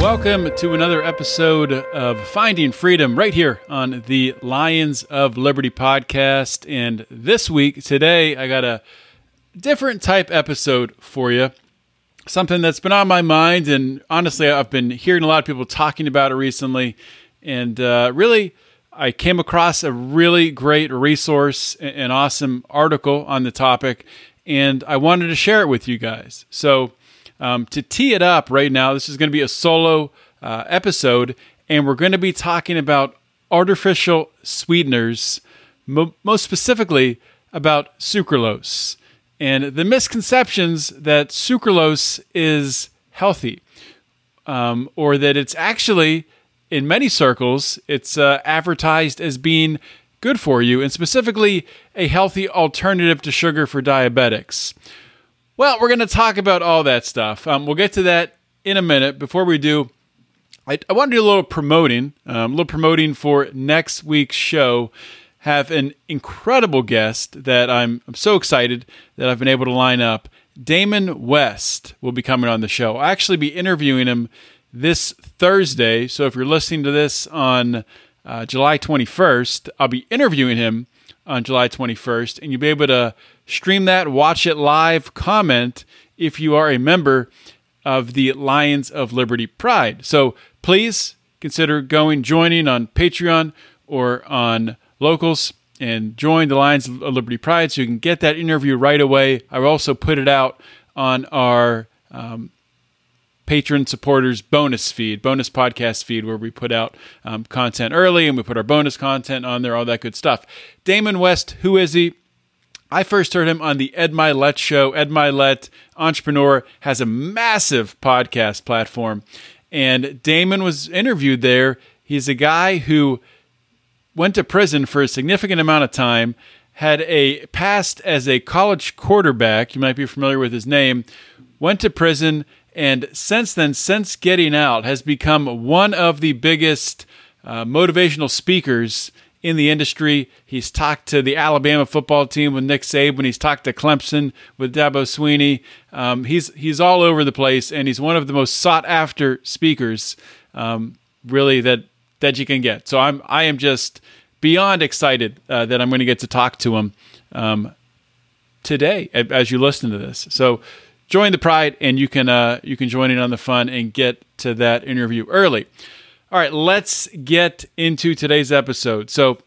Welcome to another episode of Finding Freedom right here on the Lions of Liberty podcast. And this week, today, I got a different type episode for you. Something that's been on my mind, and honestly, I've been hearing a lot of people talking about it recently. And uh, really, I came across a really great resource, an awesome article on the topic, and I wanted to share it with you guys. So, um, to tee it up right now, this is going to be a solo uh, episode, and we're going to be talking about artificial sweeteners, mo- most specifically about sucralose and the misconceptions that sucralose is healthy, um, or that it's actually, in many circles, it's uh, advertised as being good for you, and specifically a healthy alternative to sugar for diabetics. Well, we're going to talk about all that stuff. Um, we'll get to that in a minute. Before we do, I, I want to do a little promoting, um, a little promoting for next week's show. Have an incredible guest that I'm, I'm so excited that I've been able to line up. Damon West will be coming on the show. I'll actually be interviewing him this Thursday. So if you're listening to this on uh, July 21st, I'll be interviewing him on July 21st, and you'll be able to stream that, watch it live, comment if you are a member of the Lions of Liberty Pride. So please consider going, joining on Patreon or on Locals and join the Lions of Liberty Pride so you can get that interview right away. I also put it out on our um, patron supporters bonus feed, bonus podcast feed, where we put out um, content early and we put our bonus content on there, all that good stuff. Damon West, who is he? I first heard him on the Ed Mylett show. Ed Mylett, entrepreneur, has a massive podcast platform. And Damon was interviewed there. He's a guy who went to prison for a significant amount of time, had a past as a college quarterback. You might be familiar with his name. Went to prison, and since then, since getting out, has become one of the biggest uh, motivational speakers in the industry. He's talked to the Alabama football team with Nick Saban. He's talked to Clemson with Dabo Swinney. Um, he's he's all over the place, and he's one of the most sought after speakers, um, really that that you can get. So I'm I am just beyond excited uh, that I'm going to get to talk to him um, today as you listen to this. So join the pride, and you can uh, you can join in on the fun and get to that interview early. All right, let's get into today's episode. So.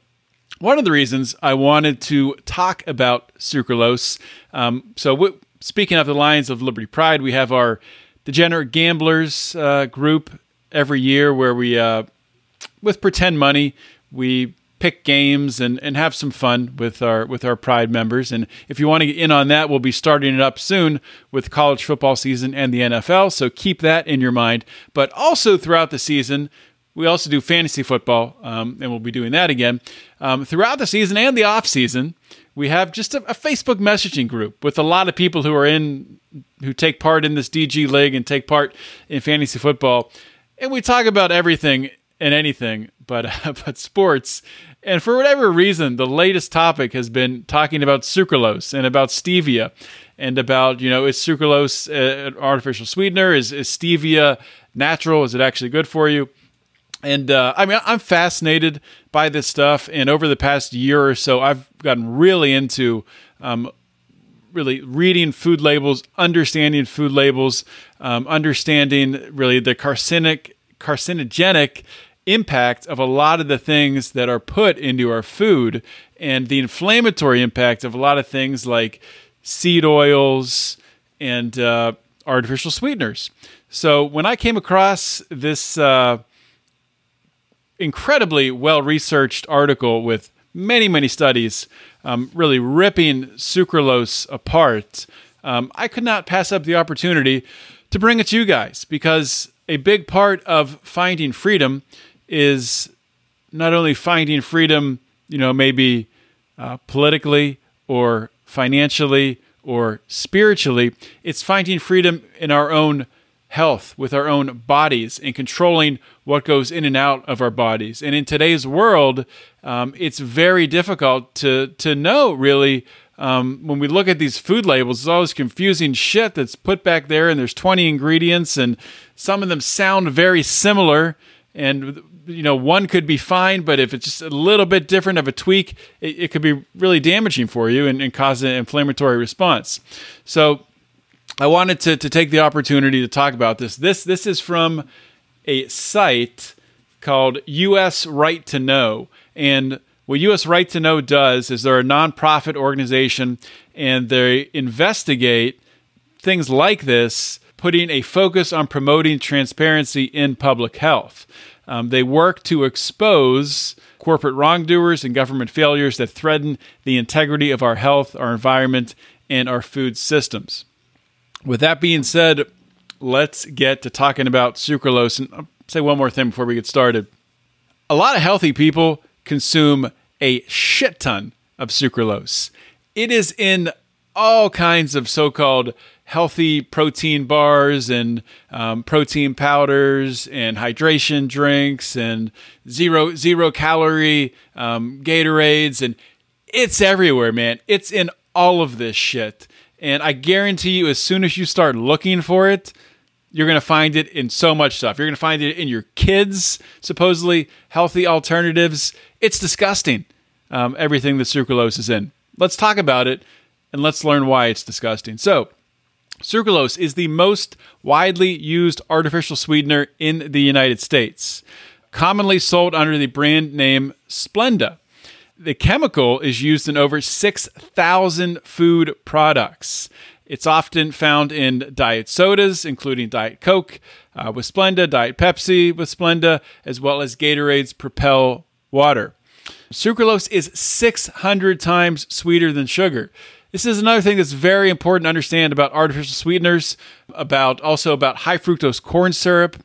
One of the reasons I wanted to talk about sucralose. Um, so, w- speaking of the Lions of Liberty Pride, we have our Degenerate Gamblers uh, group every year where we, uh, with pretend money, we pick games and, and have some fun with our with our Pride members. And if you want to get in on that, we'll be starting it up soon with college football season and the NFL. So keep that in your mind. But also throughout the season, we also do fantasy football, um, and we'll be doing that again um, throughout the season and the off season. We have just a, a Facebook messaging group with a lot of people who are in who take part in this DG league and take part in fantasy football, and we talk about everything and anything but uh, but sports and for whatever reason, the latest topic has been talking about sucralose and about stevia and about, you know, is sucralose an artificial sweetener? Is, is stevia natural? Is it actually good for you? And uh, I mean, I'm fascinated by this stuff. And over the past year or so, I've gotten really into um, really reading food labels, understanding food labels, um, understanding really the carcinic, carcinogenic impact of a lot of the things that are put into our food and the inflammatory impact of a lot of things like seed oils and uh, artificial sweeteners. So when I came across this uh, incredibly well researched article with many, many studies um, really ripping sucralose apart, um, I could not pass up the opportunity to bring it to you guys because a big part of finding freedom is not only finding freedom, you know, maybe uh, politically or financially or spiritually, it's finding freedom in our own health with our own bodies and controlling what goes in and out of our bodies. And in today's world, um, it's very difficult to to know really. Um, when we look at these food labels, it's all this confusing shit that's put back there, and there's 20 ingredients, and some of them sound very similar. And you know, one could be fine, but if it's just a little bit different of a tweak, it, it could be really damaging for you and, and cause an inflammatory response. So, I wanted to, to take the opportunity to talk about this. This this is from a site called US Right to Know. And what US Right to Know does is they're a nonprofit organization and they investigate things like this, putting a focus on promoting transparency in public health. Um, they work to expose corporate wrongdoers and government failures that threaten the integrity of our health, our environment, and our food systems. With that being said, let's get to talking about sucralose. And I'll say one more thing before we get started. A lot of healthy people consume a shit ton of sucralose. It is in all kinds of so called healthy protein bars and um, protein powders and hydration drinks and zero zero calorie um, Gatorades and it's everywhere, man. It's in all of this shit. And I guarantee you, as soon as you start looking for it, you're going to find it in so much stuff. You're going to find it in your kids' supposedly healthy alternatives. It's disgusting, um, everything that sucralose is in. Let's talk about it and let's learn why it's disgusting. So, sucralose is the most widely used artificial sweetener in the United States, commonly sold under the brand name Splenda. The chemical is used in over 6,000 food products. It's often found in diet sodas, including Diet Coke uh, with Splenda, Diet Pepsi with Splenda, as well as Gatorade's Propel water. Sucralose is 600 times sweeter than sugar. This is another thing that's very important to understand about artificial sweeteners, about also about high fructose corn syrup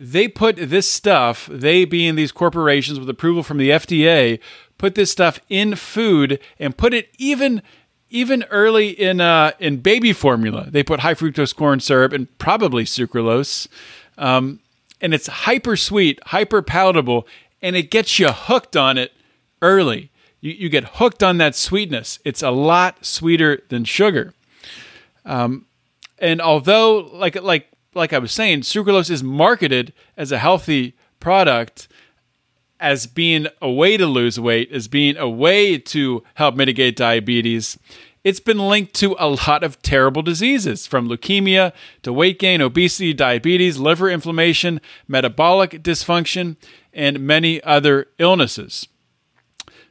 they put this stuff, they being these corporations with approval from the FDA, put this stuff in food and put it even even early in uh, in baby formula. They put high fructose corn syrup and probably sucralose, um, and it's hyper sweet, hyper palatable, and it gets you hooked on it early. You, you get hooked on that sweetness. It's a lot sweeter than sugar. Um, and although, like like like I was saying, sucralose is marketed as a healthy product, as being a way to lose weight, as being a way to help mitigate diabetes. It's been linked to a lot of terrible diseases from leukemia to weight gain, obesity, diabetes, liver inflammation, metabolic dysfunction, and many other illnesses.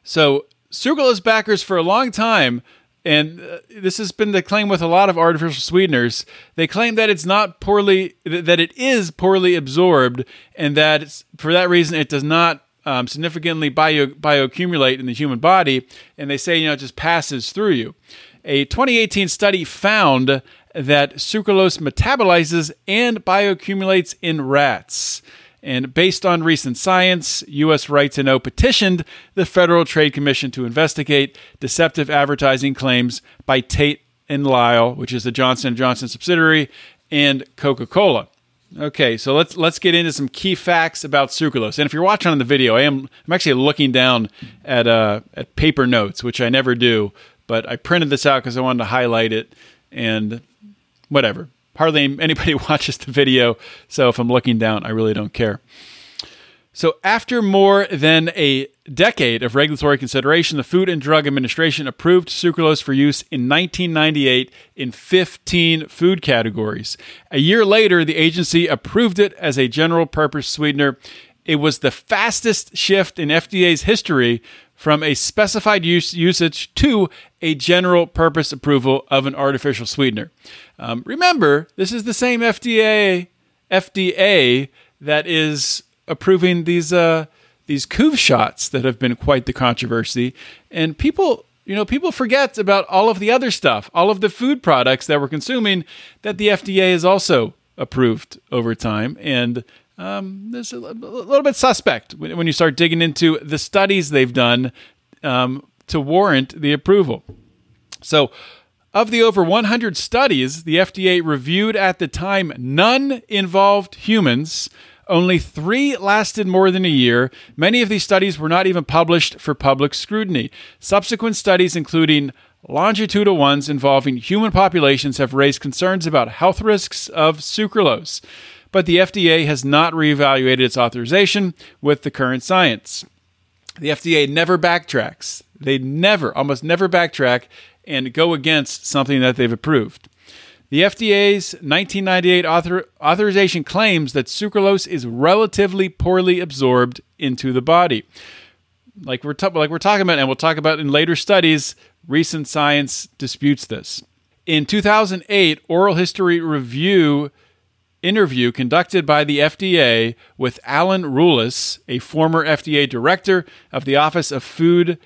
So, sucralose backers for a long time and uh, this has been the claim with a lot of artificial sweeteners. They claim that it's not poorly, that it is poorly absorbed, and that for that reason it does not um, significantly bio, bioaccumulate in the human body. And they say, you know, it just passes through you. A 2018 study found that sucralose metabolizes and bioaccumulates in rats. And based on recent science, U.S. Right to Know petitioned the Federal Trade Commission to investigate deceptive advertising claims by Tate and Lyle, which is the Johnson & Johnson subsidiary, and Coca-Cola. Okay, so let's let's get into some key facts about sucralose. And if you're watching on the video, I am I'm actually looking down at uh, at paper notes, which I never do, but I printed this out because I wanted to highlight it and whatever hardly anybody watches the video. So if I'm looking down, I really don't care. So, after more than a decade of regulatory consideration, the Food and Drug Administration approved sucralose for use in 1998 in 15 food categories. A year later, the agency approved it as a general purpose sweetener. It was the fastest shift in FDA's history from a specified use, usage to a general purpose approval of an artificial sweetener. Um, remember, this is the same FDA FDA that is approving these uh, these Couve shots that have been quite the controversy, and people. You know, people forget about all of the other stuff, all of the food products that we're consuming that the FDA has also approved over time. And um, there's a, little bit suspect when, when, you start digging into the studies they've done um, to warrant the approval. So, of the over 100 studies the FDA reviewed at the time, none involved humans. Only three lasted more than a year. Many of these studies were not even published for public scrutiny. Subsequent studies, including longitudinal ones involving human populations, have raised concerns about health risks of sucralose. But the FDA has not reevaluated its authorization with the current science. The FDA never backtracks. They never, almost never backtrack and go against something that they've approved. The FDA's 1998 author- authorization claims that sucralose is relatively poorly absorbed into the body. Like we're, t- like we're talking about, and we'll talk about in later studies, recent science disputes this. In 2008, Oral History Review interview conducted by the FDA with Alan Rulis, a former FDA director of the Office of Food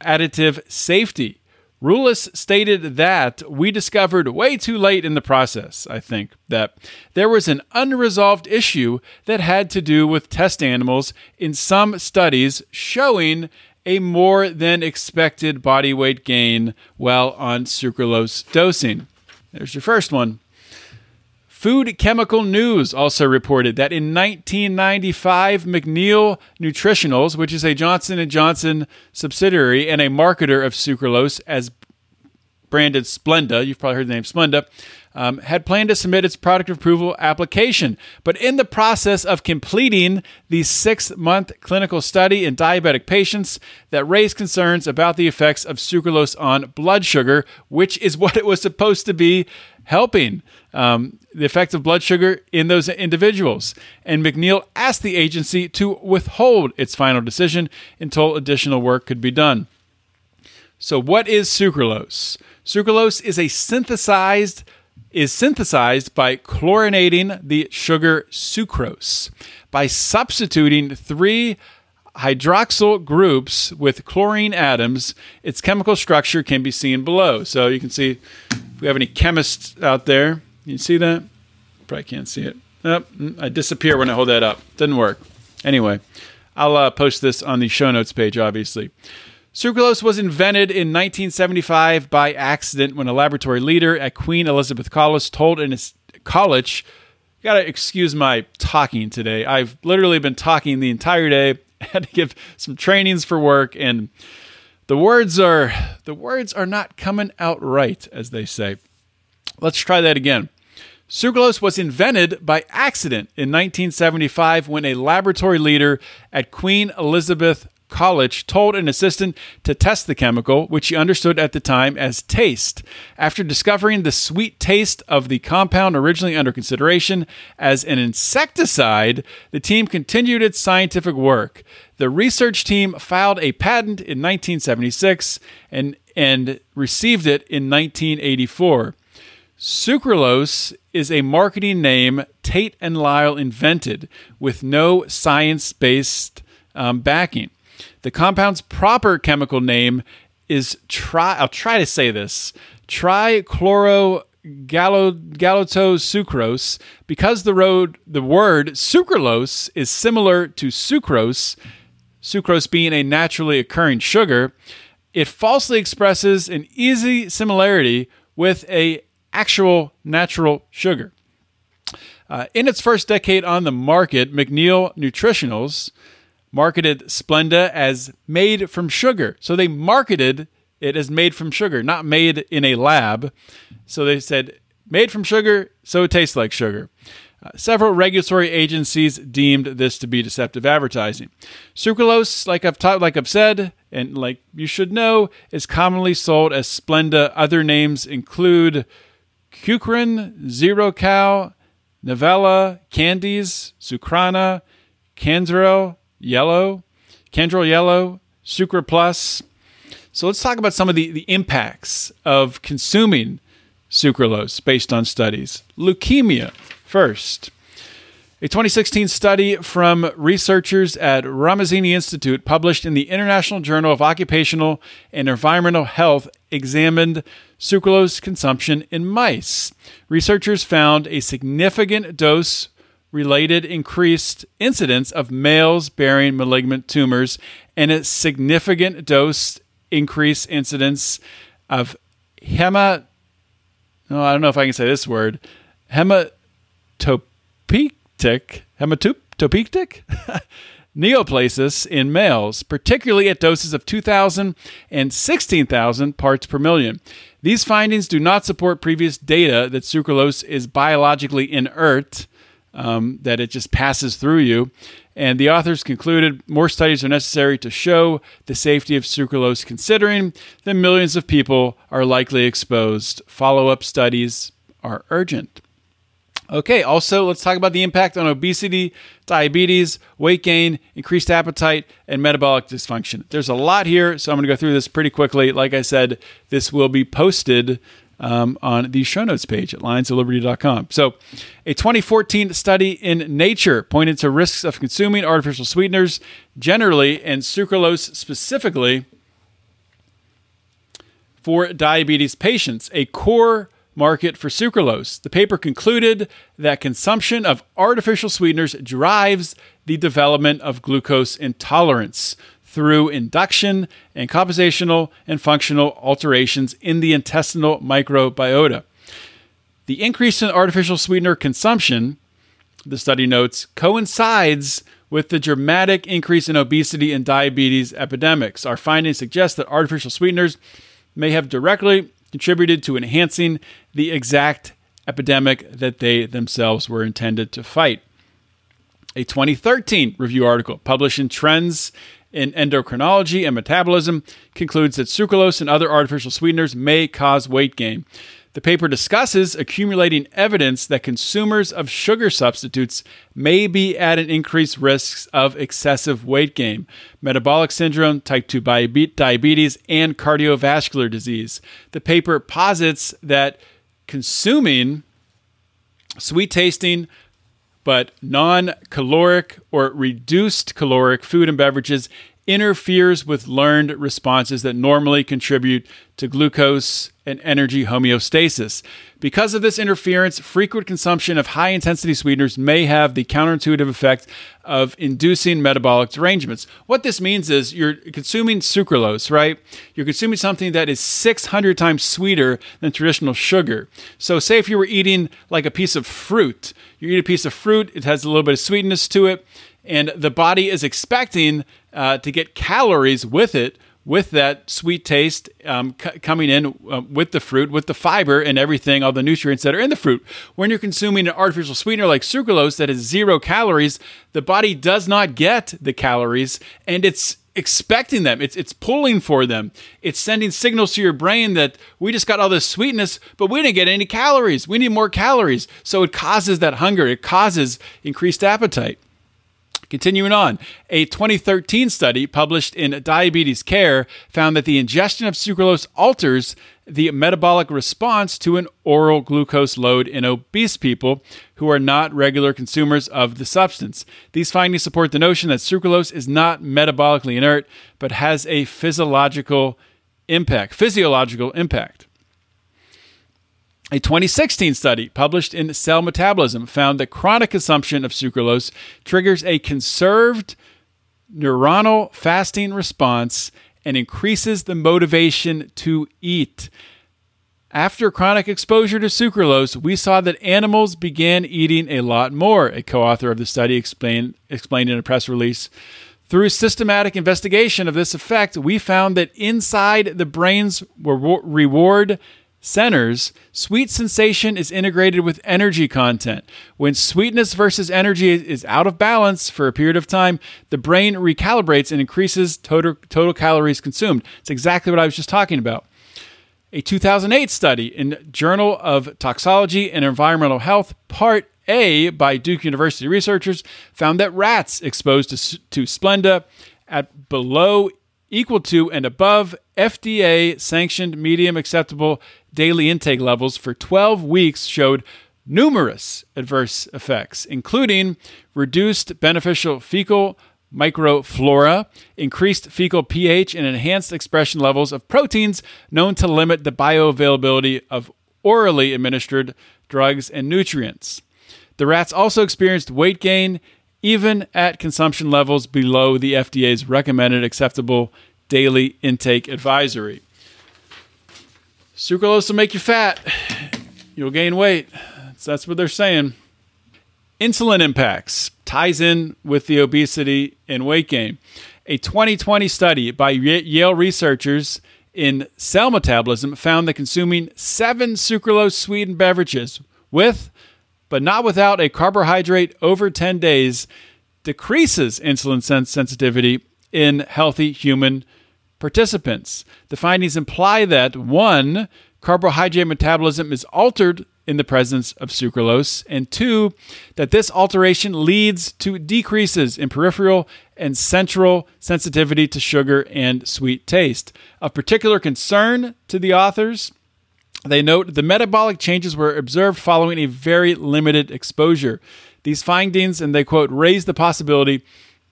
Additive Safety, Rulis stated that we discovered way too late in the process, I think, that there was an unresolved issue that had to do with test animals in some studies showing a more than expected body weight gain while on sucralose dosing. There's your first one. Food Chemical News also reported that in 1995, McNeil Nutritionals, which is a Johnson & Johnson subsidiary and a marketer of sucralose as branded Splenda, you've probably heard the name Splenda, um, had planned to submit its product approval application. But in the process of completing the six month clinical study in diabetic patients that raised concerns about the effects of sucralose on blood sugar, which is what it was supposed to be helping um, the effect of blood sugar in those individuals. And McNeil asked the agency to withhold its final decision until additional work could be done. So, what is sucralose? Sucralose is a synthesized is synthesized by chlorinating the sugar sucrose. By substituting three hydroxyl groups with chlorine atoms, its chemical structure can be seen below. So you can see if we have any chemists out there, you see that? Probably can't see it. Oh, I disappear when I hold that up. Doesn't work. Anyway, I'll uh, post this on the show notes page, obviously. Sucralose was invented in 1975 by accident when a laboratory leader at Queen Elizabeth College told in his college, gotta excuse my talking today. I've literally been talking the entire day. had to give some trainings for work and the words are the words are not coming out right as they say. Let's try that again. Sucralose was invented by accident in 1975 when a laboratory leader at Queen Elizabeth College told an assistant to test the chemical, which he understood at the time as taste. After discovering the sweet taste of the compound originally under consideration as an insecticide, the team continued its scientific work. The research team filed a patent in 1976 and, and received it in 1984. Sucralose is a marketing name Tate and Lyle invented with no science based um, backing. The compound's proper chemical name is try. I'll try to say this trichloro sucrose because the road the word sucralose is similar to sucrose sucrose being a naturally occurring sugar it falsely expresses an easy similarity with a actual natural sugar uh, in its first decade on the market mcneil nutritionals marketed Splenda as made from sugar. So they marketed it as made from sugar, not made in a lab. So they said made from sugar, so it tastes like sugar. Uh, several regulatory agencies deemed this to be deceptive advertising. Sucralose, like I've ta- like I've said, and like you should know, is commonly sold as Splenda. Other names include Cukren, Zero Cow, Nevella, Candys, Sukrana, Canderel Yellow, Canderel Yellow, SucraPlus. So let's talk about some of the, the impacts of consuming sucralose based on studies. Leukemia first. A 2016 study from researchers at Ramazzini Institute, published in the International Journal of Occupational and Environmental Health, examined sucralose consumption in mice. Researchers found a significant dose related increased incidence of males bearing malignant tumors and a significant dose increase incidence of hema. No, I don't know if I can say this word. Hematopectic, hematopectic neoplasis in males, particularly at doses of 2,000 and 16,000 parts per million. These findings do not support previous data that sucralose is biologically inert, um, that it just passes through you. And the authors concluded more studies are necessary to show the safety of sucralose, considering that millions of people are likely exposed. Follow up studies are urgent. Okay, also, let's talk about the impact on obesity, diabetes, weight gain, increased appetite, and metabolic dysfunction. There's a lot here, so I'm going to go through this pretty quickly. Like I said, this will be posted um, on the show notes page at lionsofliberty.com. So, a 2014 study in Nature pointed to risks of consuming artificial sweeteners generally and sucralose specifically for diabetes patients. A core market for sucralose. The paper concluded that consumption of artificial sweeteners drives the development of glucose intolerance through induction and compositional and functional alterations in the intestinal microbiota. The increase in artificial sweetener consumption, the study notes, coincides with the dramatic increase in obesity and diabetes epidemics. Our findings suggest that artificial sweeteners may have directly contributed to enhancing the exact epidemic that they themselves were intended to fight. A 2013 review article published in Trends in Endocrinology and Metabolism concludes that sucralose and other artificial sweeteners may cause weight gain. The paper discusses accumulating evidence that consumers of sugar substitutes may be at an increased risk of excessive weight gain, metabolic syndrome, type 2 diabetes, and cardiovascular disease. The paper posits that consuming sweet tasting but non caloric or reduced caloric food and beverages interferes with learned responses that normally contribute to glucose and energy homeostasis. Because of this interference, frequent consumption of high intensity sweeteners may have the counterintuitive effect of inducing metabolic derangements. What this means is you're consuming sucralose, right? You're consuming something that is 600 times sweeter than traditional sugar. So, say if you were eating like a piece of fruit, you eat a piece of fruit, it has a little bit of sweetness to it, and the body is expecting uh, to get calories with it with that sweet taste um, c- coming in uh, with the fruit, with the fiber and everything, all the nutrients that are in the fruit. When you're consuming an artificial sweetener like sucralose that has zero calories, the body does not get the calories and it's expecting them. It's it's pulling for them. It's sending signals to your brain that we just got all this sweetness, but we didn't get any calories. We need more calories. So it causes that hunger. It causes increased appetite. Continuing on, a 2013 study published in Diabetes Care found that the ingestion of sucralose alters the metabolic response to an oral glucose load in obese people who are not regular consumers of the substance. These findings support the notion that sucralose is not metabolically inert, but has a physiological impact. Physiological impact. A 2016 study published in Cell Metabolism found that chronic consumption of sucralose triggers a conserved neuronal fasting response and increases the motivation to eat. After chronic exposure to sucralose, we saw that animals began eating a lot more, a co author of the study explained, explained in a press release. Through systematic investigation of this effect, we found that inside the brain's reward centers, sweet sensation is integrated with energy content. When sweetness versus energy is out of balance for a period of time, the brain recalibrates and increases total, total calories consumed. It's exactly what I was just talking about. A 2008 study in Journal of Toxicology and Environmental Health, Part A, by Duke University researchers, found that rats exposed to, to Splenda at below, equal to, and above FDA sanctioned medium acceptable daily intake levels for 12 weeks showed numerous adverse effects, including reduced beneficial fecal microflora, increased fecal pH, and enhanced expression levels of proteins known to limit the bioavailability of orally administered drugs and nutrients. The rats also experienced weight gain even at consumption levels below the FDA's recommended acceptable daily intake advisory. Sucralose will make you fat. You'll gain weight. That's what they're saying. Insulin impacts ties in with the obesity and weight gain. A 2020 study by Yale researchers in cell metabolism found that consuming seven sucralose sweetened beverages with, but not without, a carbohydrate over 10 days decreases insulin sensitivity in healthy human participants. The findings imply that one, carbohydrate metabolism is altered in the presence of sucralose, and two, that this alteration leads to decreases in peripheral and central sensitivity to sugar and sweet taste. Of particular concern to the authors, they note the metabolic changes were observed following a very limited exposure. These findings, and they quote, raise the possibility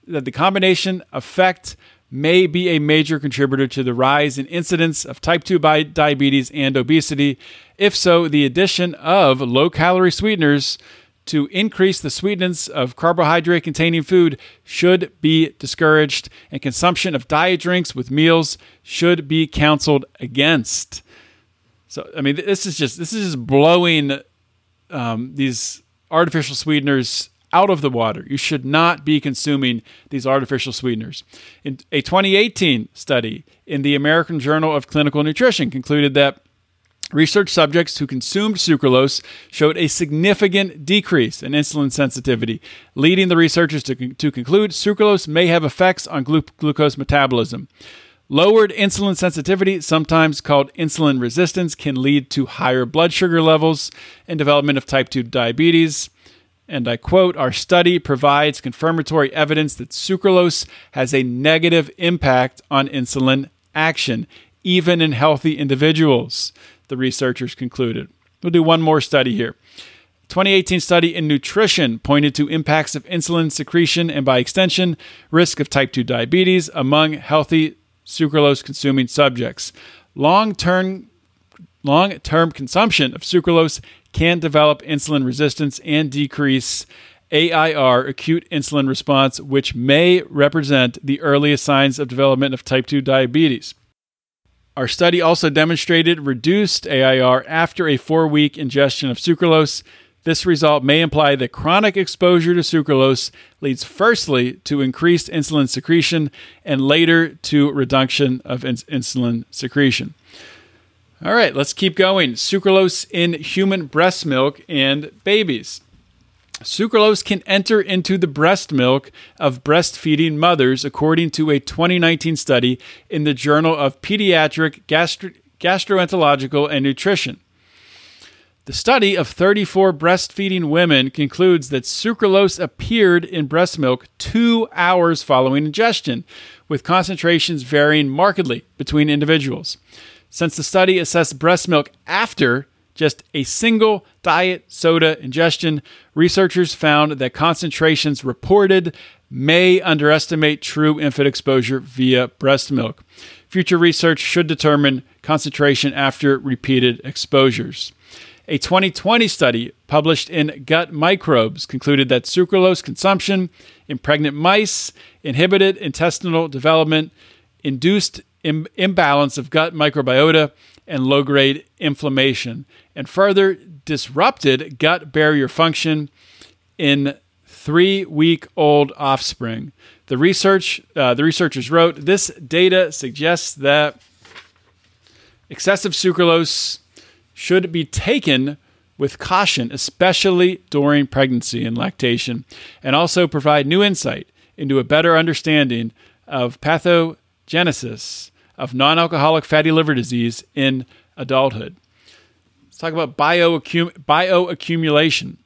that the combination effect may be a major contributor to the rise in incidence of type 2 diabetes and obesity. If so, the addition of low calorie sweeteners to increase the sweetness of carbohydrate containing food should be discouraged, and consumption of diet drinks with meals should be counseled against. So, I mean, this is just this is just blowing um, these artificial sweeteners out of the water. You should not be consuming these artificial sweeteners. In a 2018 study in the American Journal of Clinical Nutrition concluded that research subjects who consumed sucralose showed a significant decrease in insulin sensitivity, leading the researchers to, to conclude sucralose may have effects on glu- glucose metabolism. Lowered insulin sensitivity, sometimes called insulin resistance, can lead to higher blood sugar levels and development of type 2 diabetes. And I quote Our study provides confirmatory evidence that sucralose has a negative impact on insulin action, even in healthy individuals, the researchers concluded. We'll do one more study here. 2018 study in nutrition pointed to impacts of insulin secretion and by extension risk of type 2 diabetes among healthy sucralose consuming subjects. Long-term long-term consumption of sucralose can develop insulin resistance and decrease AIR, acute insulin response, which may represent the earliest signs of development of type 2 diabetes. Our study also demonstrated reduced AIR after a four week ingestion of sucralose. This result may imply that chronic exposure to sucralose leads firstly to increased insulin secretion and later to reduction of ins- insulin secretion. All right, let's keep going. Sucralose in human breast milk and babies. Sucralose can enter into the breast milk of breastfeeding mothers, according to a 2019 study in the Journal of Pediatric Gastro- Gastroenterological and Nutrition. The study of 34 breastfeeding women concludes that sucralose appeared in breast milk two hours following ingestion, with concentrations varying markedly between individuals. Since the study assessed breast milk after just a single diet soda ingestion, researchers found that concentrations reported may underestimate true infant exposure via breast milk. Future research should determine concentration after repeated exposures. A 2020 study published in Gut Microbes concluded that sucralose consumption in pregnant mice inhibited intestinal development, induced Im- imbalance of gut microbiota and low grade inflammation, and further disrupted gut barrier function in three week old offspring. The research uh, the researchers wrote this data suggests that excessive sucralose should be taken with caution, especially during pregnancy and lactation, and also provide new insight into a better understanding of pathogenesis of non alcoholic fatty liver disease in adulthood. Let's talk about bioaccum- bioaccumulation.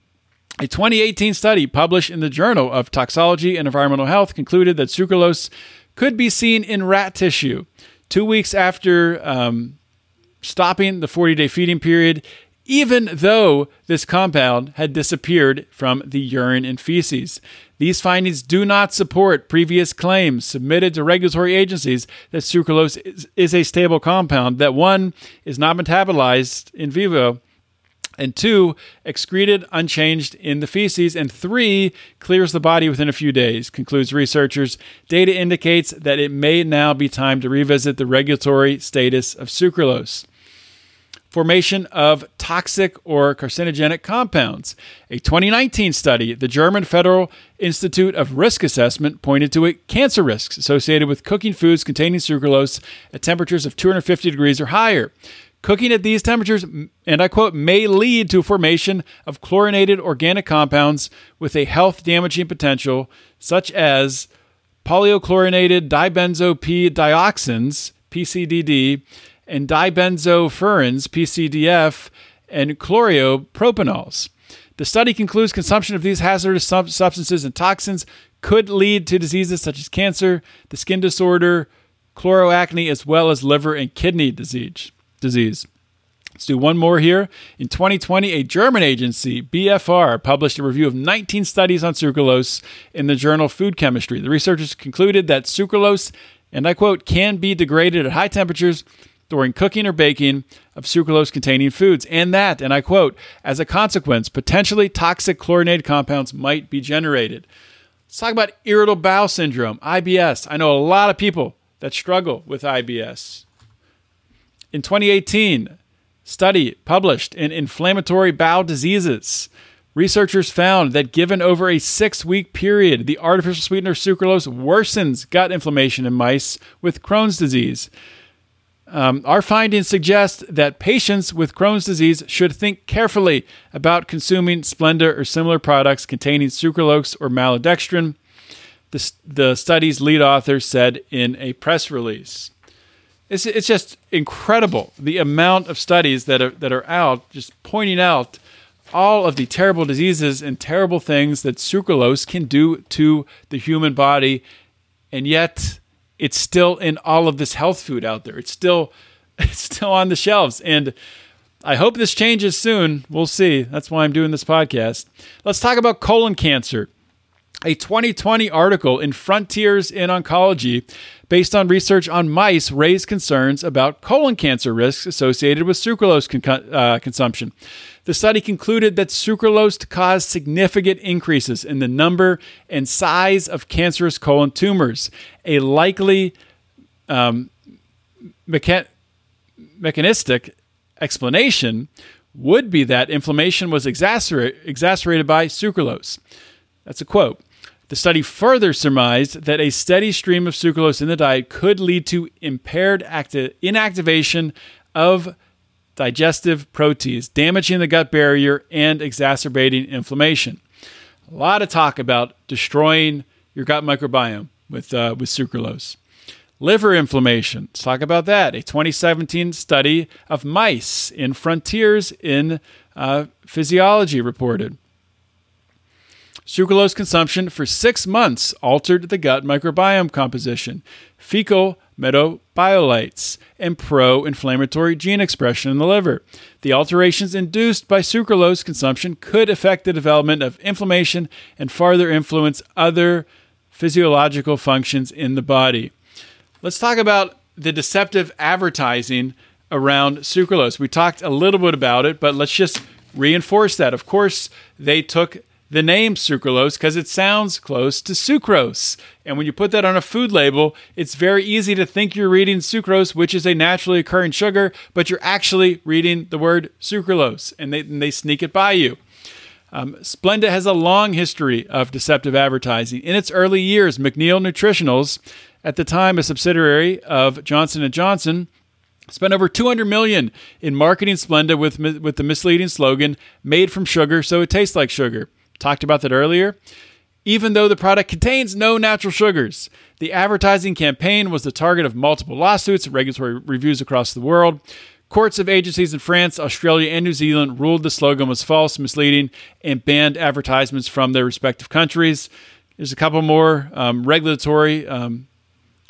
A 2018 study published in the Journal of Toxicology and Environmental Health concluded that sucralose could be seen in rat tissue. Two weeks after um, stopping the 40 day feeding period, even though this compound had disappeared from the urine and feces. These findings do not support previous claims submitted to regulatory agencies that sucralose is, is a stable compound, that one, is not metabolized in vivo, and two, excreted unchanged in the feces, and three, clears the body within a few days, concludes researchers. Data indicates that it may now be time to revisit the regulatory status of sucralose formation of toxic or carcinogenic compounds. A 2019 study, the German Federal Institute of Risk Assessment pointed to a cancer risks associated with cooking foods containing sucralose at temperatures of 250 degrees or higher. Cooking at these temperatures, and I quote, may lead to formation of chlorinated organic compounds with a health damaging potential, such as polychlorinated dibenzo P dioxins, PCDD, and dibenzofurans, PCDF, and chloropropanol. The study concludes consumption of these hazardous sub- substances and toxins could lead to diseases such as cancer, the skin disorder, chloroacne, as well as liver and kidney disease. disease. Let's do one more here. In 2020, a German agency, BFR, published a review of 19 studies on sucralose in the journal Food Chemistry. The researchers concluded that sucralose, and I quote, can be degraded at high temperatures during cooking or baking of sucralose containing foods, and that, and I quote, as a consequence, potentially toxic chlorinated compounds might be generated. Let's talk about irritable bowel syndrome, IBS. I know a lot of people that struggle with IBS. In 2018, study published in Inflammatory Bowel Diseases, researchers found that given over a six week period, the artificial sweetener sucralose worsens gut inflammation in mice with Crohn's disease. Um, our findings suggest that patients with Crohn's disease should think carefully about consuming Splenda or similar products containing sucralose or maltodextrin, the, the study's lead author said in a press release. It's, it's just incredible the amount of studies that are, that are out just pointing out all of the terrible diseases and terrible things that sucralose can do to the human body. And yet, it's still in all of this health food out there. It's still it's still on the shelves and I hope this changes soon. We'll see. That's why I'm doing this podcast. Let's talk about colon cancer. A 2020 article in Frontiers in Oncology, based on research on mice, raised concerns about colon cancer risks associated with sucralose con- uh, consumption. The study concluded that sucralose caused significant increases in the number and size of cancerous colon tumors, a likely um, mecha- mechanistic explanation would be that inflammation was exacerbated, exacerbated by sucralose. That's a quote. The study further surmised that a steady stream of sucralose in the diet could lead to impaired acti- inactivation of digestive proteins, damaging the gut barrier and exacerbating inflammation. A lot of talk about destroying your gut microbiome with, uh, with sucralose. Liver inflammation, let's talk about that. A 2017 study of mice in Frontiers in uh, Physiology reported. Sucralose consumption for six months altered the gut microbiome composition. Fecal metabolites, and pro inflammatory gene expression in the liver. The alterations induced by sucralose consumption could affect the development of inflammation and further influence other physiological functions in the body. Let's talk about the deceptive advertising around sucralose. We talked a little bit about it, but let's just reinforce that. Of course, they took the name sucralose because it sounds close to sucrose. And when you put that on a food label, it's very easy to think you're reading sucrose, which is a naturally occurring sugar, but you're actually reading the word sucralose, and they, and they sneak it by you. Um, Splenda has a long history of deceptive advertising. In its early years, McNeil Nutritionals, at the time a subsidiary of Johnson & Johnson, spent over 200 million in marketing Splenda with with the misleading slogan "Made from sugar, so it tastes like sugar." Talked about that earlier. Even though the product contains no natural sugars, the advertising campaign was the target of multiple lawsuits and regulatory reviews across the world. Courts of agencies in France, Australia, and New Zealand ruled the slogan was false, misleading, and banned advertisements from their respective countries. There's a couple more um, regulatory um,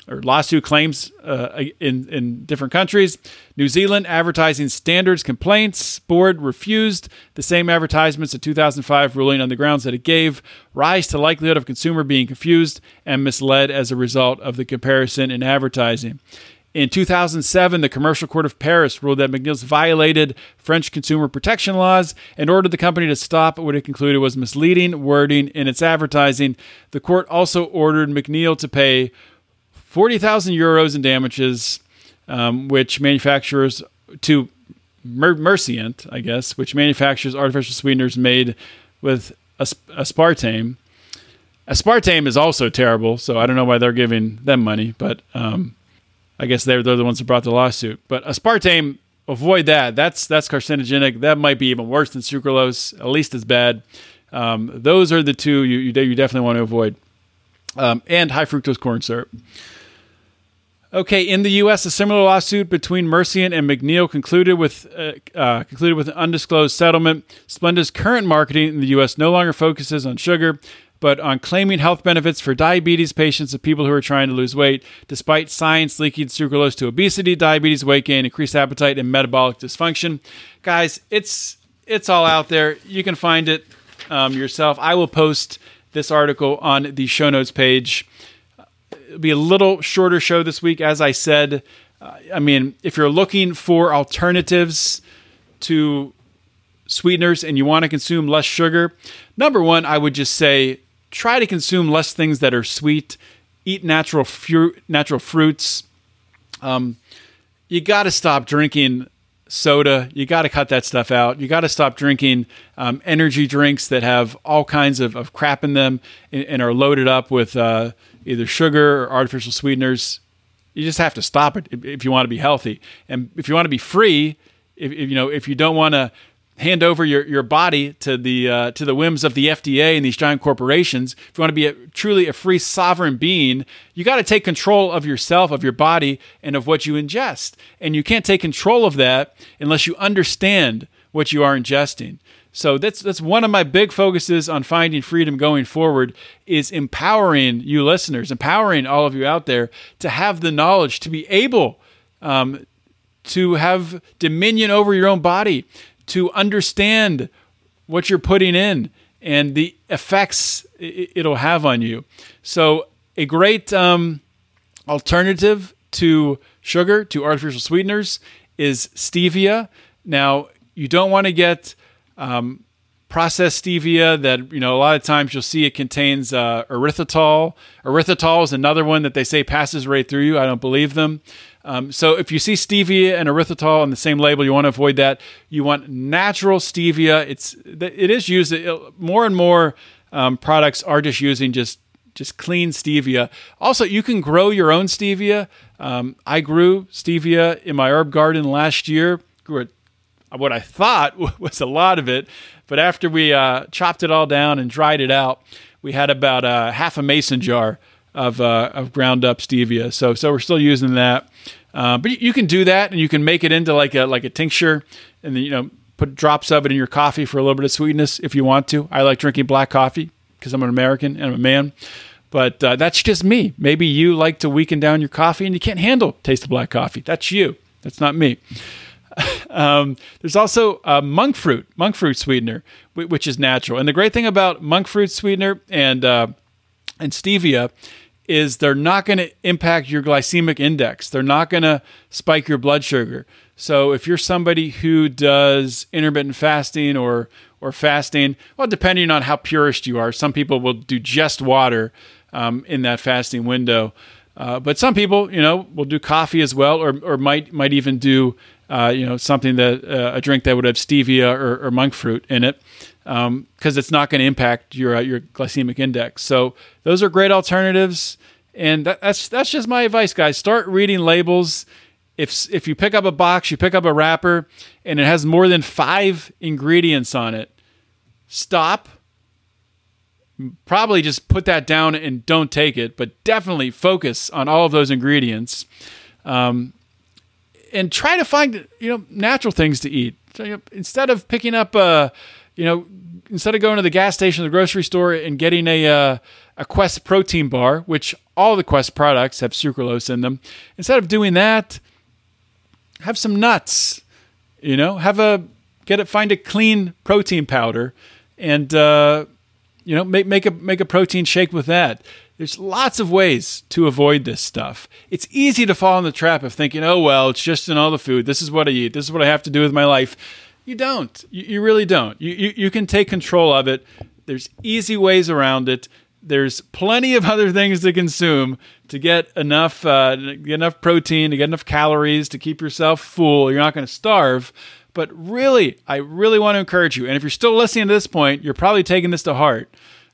or lawsuit claims uh, in in different countries. New Zealand Advertising Standards Complaints Board refused the same advertisements in 2005, ruling on the grounds that it gave rise to likelihood of consumer being confused and misled as a result of the comparison in advertising. In 2007, the Commercial Court of Paris ruled that McNeil's violated French consumer protection laws and ordered the company to stop what it concluded was misleading wording in its advertising. The court also ordered McNeil to pay 40,000 euros in damages, um, which manufacturers to Mer- Merisant, I guess, which manufactures artificial sweeteners made with aspartame. Aspartame is also terrible, so I don't know why they're giving them money, but um, I guess they're, they're the ones that brought the lawsuit. But aspartame, avoid that. That's that's carcinogenic. That might be even worse than sucralose, at least as bad. Um, those are the two you, you, you definitely want to avoid. Um, and high fructose corn syrup. Okay, in the U.S., a similar lawsuit between Merisant and McNeil concluded with uh, uh, concluded with an undisclosed settlement. Splenda's current marketing in the U.S. no longer focuses on sugar, but on claiming health benefits for diabetes patients and people who are trying to lose weight, despite science linking sucralose to obesity, diabetes, weight gain, increased appetite, and metabolic dysfunction. Guys, it's it's all out there. You can find it um, yourself. I will post this article on the show notes page. Be a little shorter show this week, as I said. Uh, I mean, if you're looking for alternatives to sweeteners and you want to consume less sugar, number one, I would just say try to consume less things that are sweet. Eat natural fruit, natural fruits. Um, you got to stop drinking soda. You got to cut that stuff out. You got to stop drinking um, energy drinks that have all kinds of, of crap in them and, and are loaded up with uh, either sugar or artificial sweeteners. You just have to stop it if, you want to be healthy, and if you want to be free. If, if you know if you don't want to hand over your, your body to the uh, to the whims of the FDA and these giant corporations. If you want to be a, truly a free sovereign being, you got to take control of yourself, of your body, and of what you ingest. And you can't take control of that unless you understand what you are ingesting. So that's that's one of my big focuses on finding freedom going forward is empowering you listeners, empowering all of you out there to have the knowledge to be able um, to have dominion over your own body, to understand what you're putting in and the effects it'll have on you. So a great um, alternative to sugar, to artificial sweeteners, is stevia. Now you don't want to get um, processed stevia that you know a lot of times you'll see it contains uh, erythritol. Erythritol is another one that they say passes right through you. I don't believe them. Um, so if you see stevia and erythritol on the same label, you want to avoid that. You want natural stevia. It's it is used more and more um, products are just using just just clean stevia. Also, you can grow your own stevia. Um, I grew stevia in my herb garden last year. Grew it what I thought was a lot of it. But after we uh, chopped it all down and dried it out, we had about uh, half a mason jar of, uh, of ground up stevia. So so we're still using that. Uh, but you can do that, and you can make it into like a like a tincture, and then you know put drops of it in your coffee for a little bit of sweetness if you want to. I like drinking black coffee because I'm an American and I'm a man. But uh, that's just me. Maybe you like to weaken down your coffee and you can't handle taste of black coffee. That's you. That's not me. um, there's also uh, monk fruit, monk fruit sweetener, which is natural. And the great thing about monk fruit sweetener and uh, and stevia is they're not going to impact your glycemic index. They're not going to spike your blood sugar. So if you're somebody who does intermittent fasting or or fasting, well, depending on how purist you are, some people will do just water um, in that fasting window. Uh, but some people, you know, will do coffee as well, or or might might even do uh, you know, something that uh, a drink that would have stevia or, or monk fruit in it, because um, it's not going to impact your uh, your glycemic index. So those are great alternatives, and that, that's that's just my advice, guys. Start reading labels. if if you pick up a box, you pick up a wrapper, and it has more than five ingredients on it, stop. Probably just put that down and don't take it, but definitely focus on all of those ingredients, um, and try to find you know natural things to eat. So, you know, instead of picking up a, you know, instead of going to the gas station or the grocery store and getting a uh, a Quest protein bar, which all the Quest products have sucralose in them, instead of doing that, have some nuts. You know, have a get it, find a clean protein powder, and uh, you know make make a make a protein shake with that. There's lots of ways to avoid this stuff. It's easy to fall in the trap of thinking, oh well, it's just in all the food. This is what I eat. This is what I have to do with my life. You don't. You, you really don't. You, you you can take control of it. There's easy ways around it there's plenty of other things to consume to get enough uh, get enough protein to get enough calories to keep yourself full you're not going to starve but really i really want to encourage you and if you're still listening to this point you're probably taking this to heart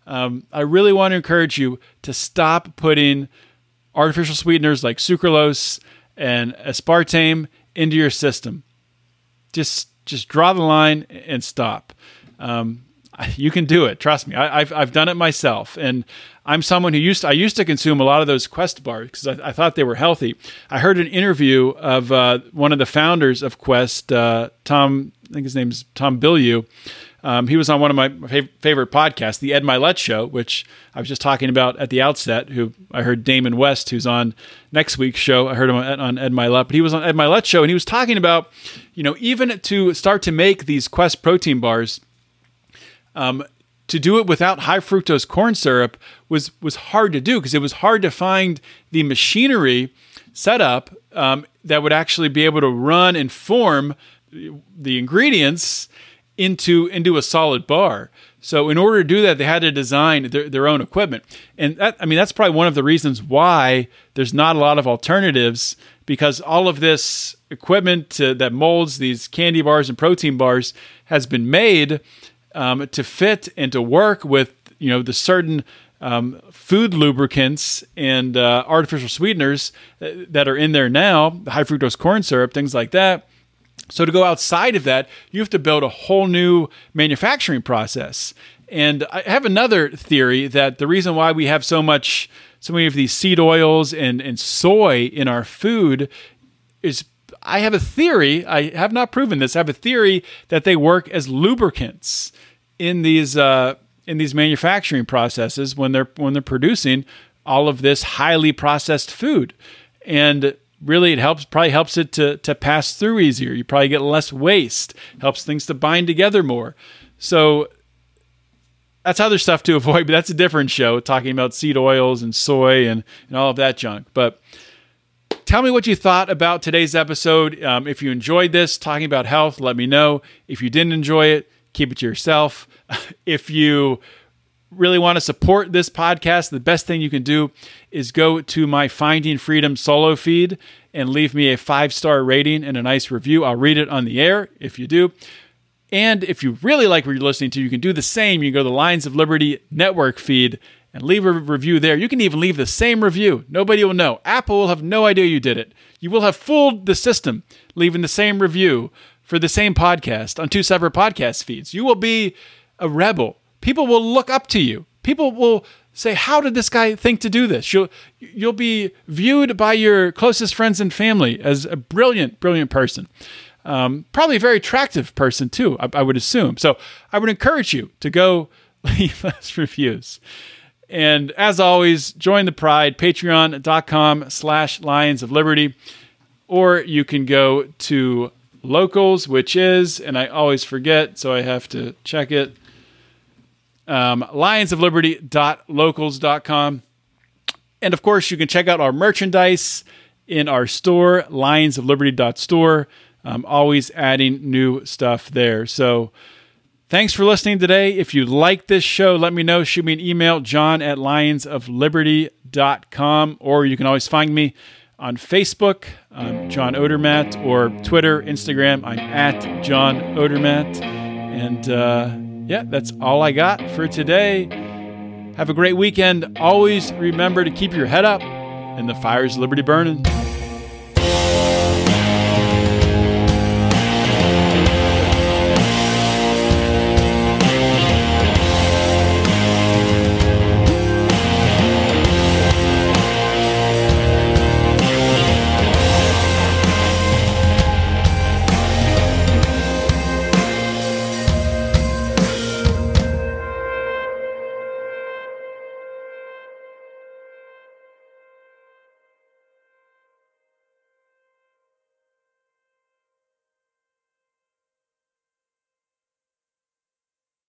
um, i really want to encourage you to stop putting artificial sweeteners like sucralose and aspartame into your system just just draw the line and stop um, you can do it. Trust me. I, have I've done it myself, and I'm someone who used to, I used to consume a lot of those Quest bars because I, I, thought they were healthy. I heard an interview of uh, one of the founders of Quest, uh, Tom. I think his name's Tom Bilyeu. Um, he was on one of my fav- favorite podcasts, the Ed Mylett Show, which I was just talking about at the outset. Who I heard Damon West, who's on next week's show. I heard him on, Ed Mylett, but he was on Ed Mylett Show, and he was talking about, you know, even to start to make these Quest protein bars um, to do it without high fructose corn syrup was was hard to do because it was hard to find the machinery set up um, that would actually be able to run and form the ingredients into into a solid bar. So in order to do that, they had to design their, their own equipment, and that, I mean that's probably one of the reasons why there's not a lot of alternatives because all of this equipment to, that molds these candy bars and protein bars has been made um, to fit and to work with you know the certain um, food lubricants and uh, artificial sweeteners that are in there now, the high fructose corn syrup, things like that. So to go outside of that, you have to build a whole new manufacturing process. And I have another theory that the reason why we have so much, so many of these seed oils and, and soy in our food is I have a theory, I have not proven this, I have a theory that they work as lubricants in these uh, in these manufacturing processes when they're when they're producing all of this highly processed food. And really it helps probably helps it to to pass through easier. You probably get less waste, helps things to bind together more. So that's other stuff to avoid, but that's a different show talking about seed oils and soy and, and all of that junk. But Tell me what you thought about today's episode. Um, if you enjoyed this, talking about health, let me know. If you didn't enjoy it, keep it to yourself. if you really want to support this podcast, the best thing you can do is go to my Finding Freedom solo feed and leave me a five star rating and a nice review. I'll read it on the air if you do. And if you really like what you're listening to, you can do the same. You can go to the Lions of Liberty network feed and leave a review there. You can even leave the same review. Nobody will know. Apple will have no idea you did it. You will have fooled the system leaving the same review for the same podcast on two separate podcast feeds. You will be a rebel. People will look up to you. People will say, "How did this guy think to do this?" You'll you'll be viewed by your closest friends and family as a brilliant, brilliant person. Um, probably a very attractive person too. I, I would assume. So I would encourage you to go leave us reviews. And as always, join the pride, patreon.com slash lions of liberty. Or you can go to locals, which is, and I always forget, so I have to check it, um, lionsofliberty.locals.com. And of course, you can check out our merchandise in our store, lionsofliberty.store. I'm always adding new stuff there. So, Thanks for listening today. If you like this show, let me know. Shoot me an email, john at lionsofliberty.com, or you can always find me on Facebook, I'm John Odermatt, or Twitter, Instagram, I'm at John Odermatt. And uh, yeah, that's all I got for today. Have a great weekend. Always remember to keep your head up and the fires liberty burning.